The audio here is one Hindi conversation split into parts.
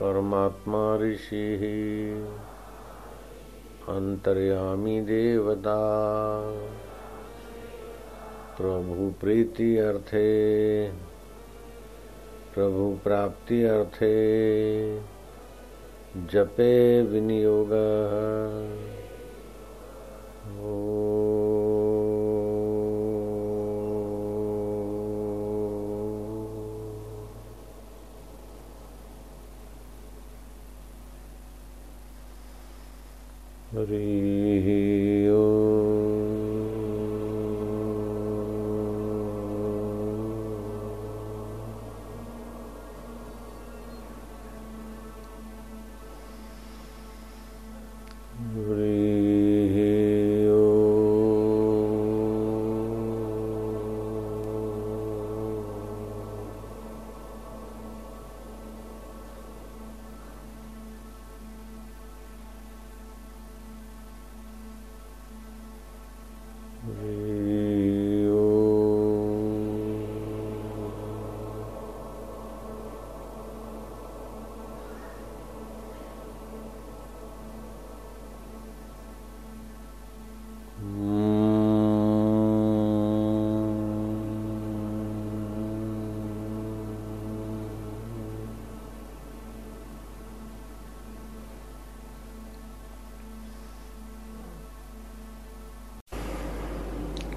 परमात्मा ऋषि अंतर्यामी देवता प्रभु प्रीति अर्थे प्रभु प्राप्ति अर्थे जपे विनियोग ओ हरिः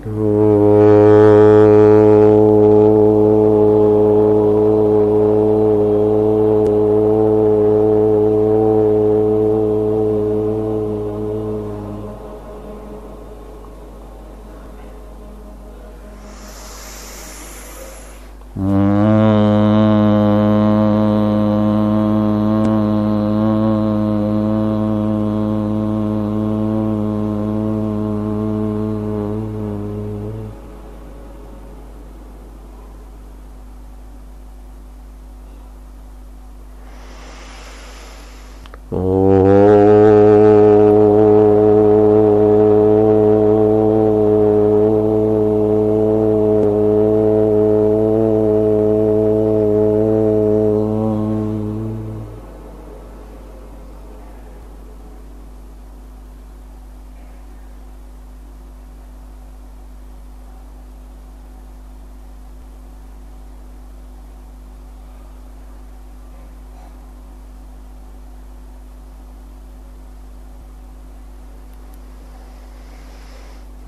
Oh.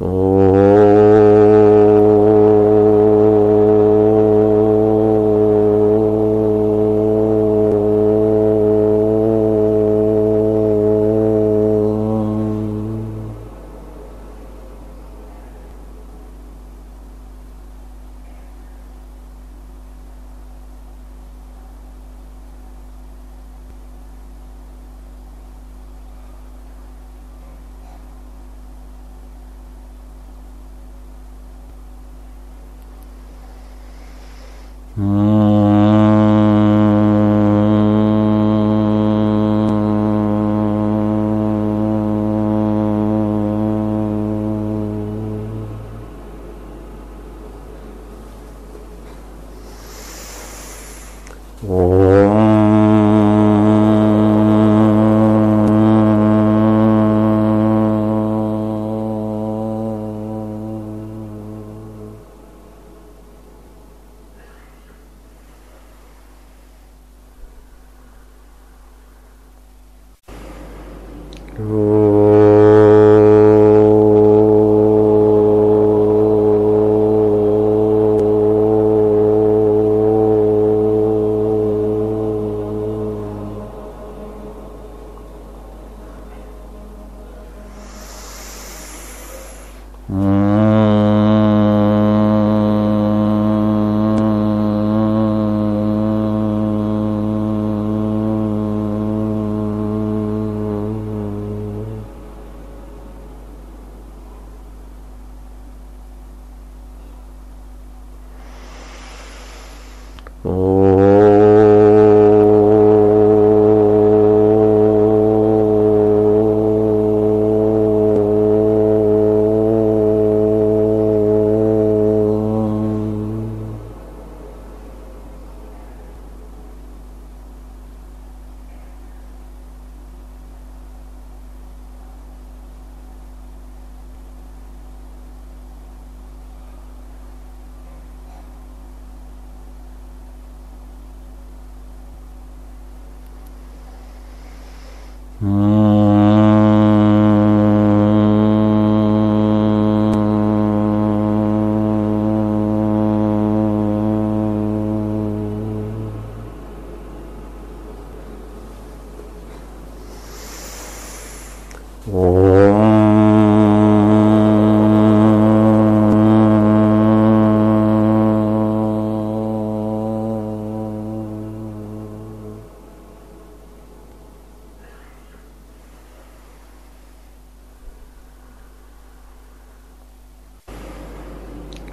Oh. Hmm. Mm.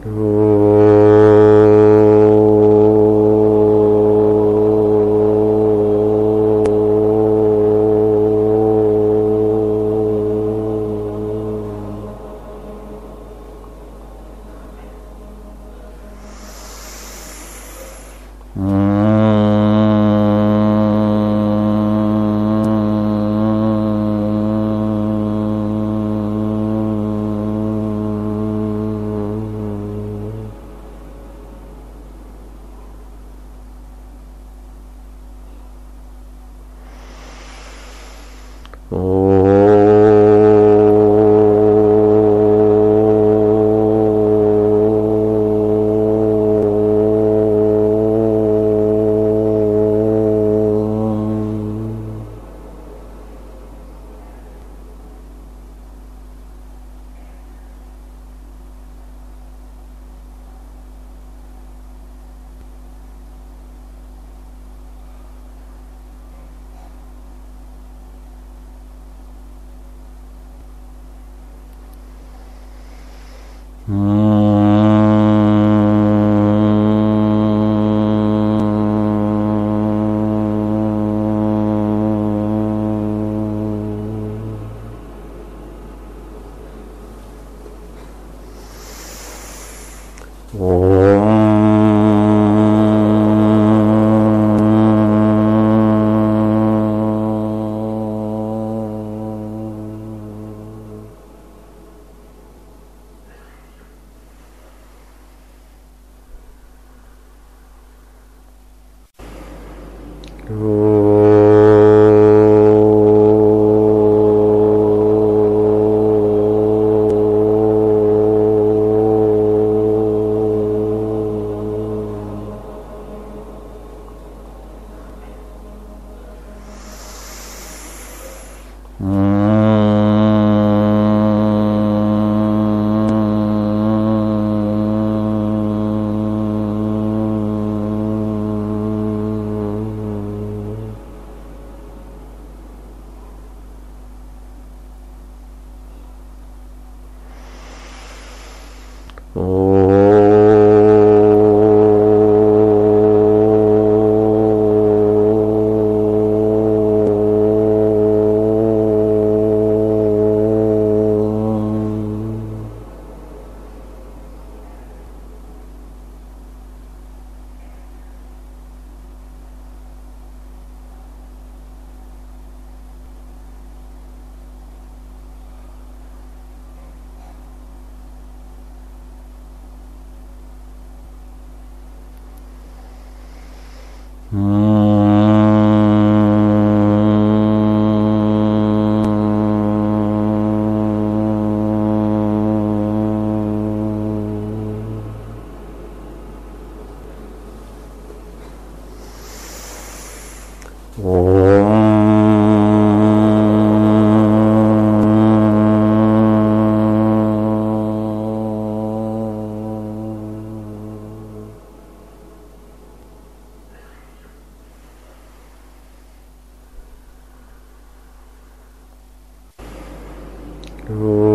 to Hmm. Hmm. Oh.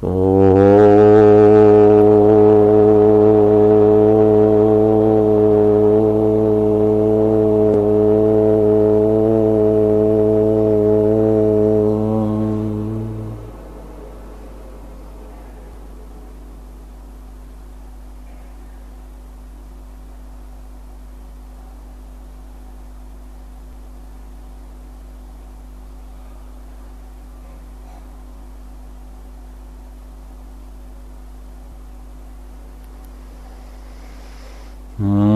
Oh. Hmm.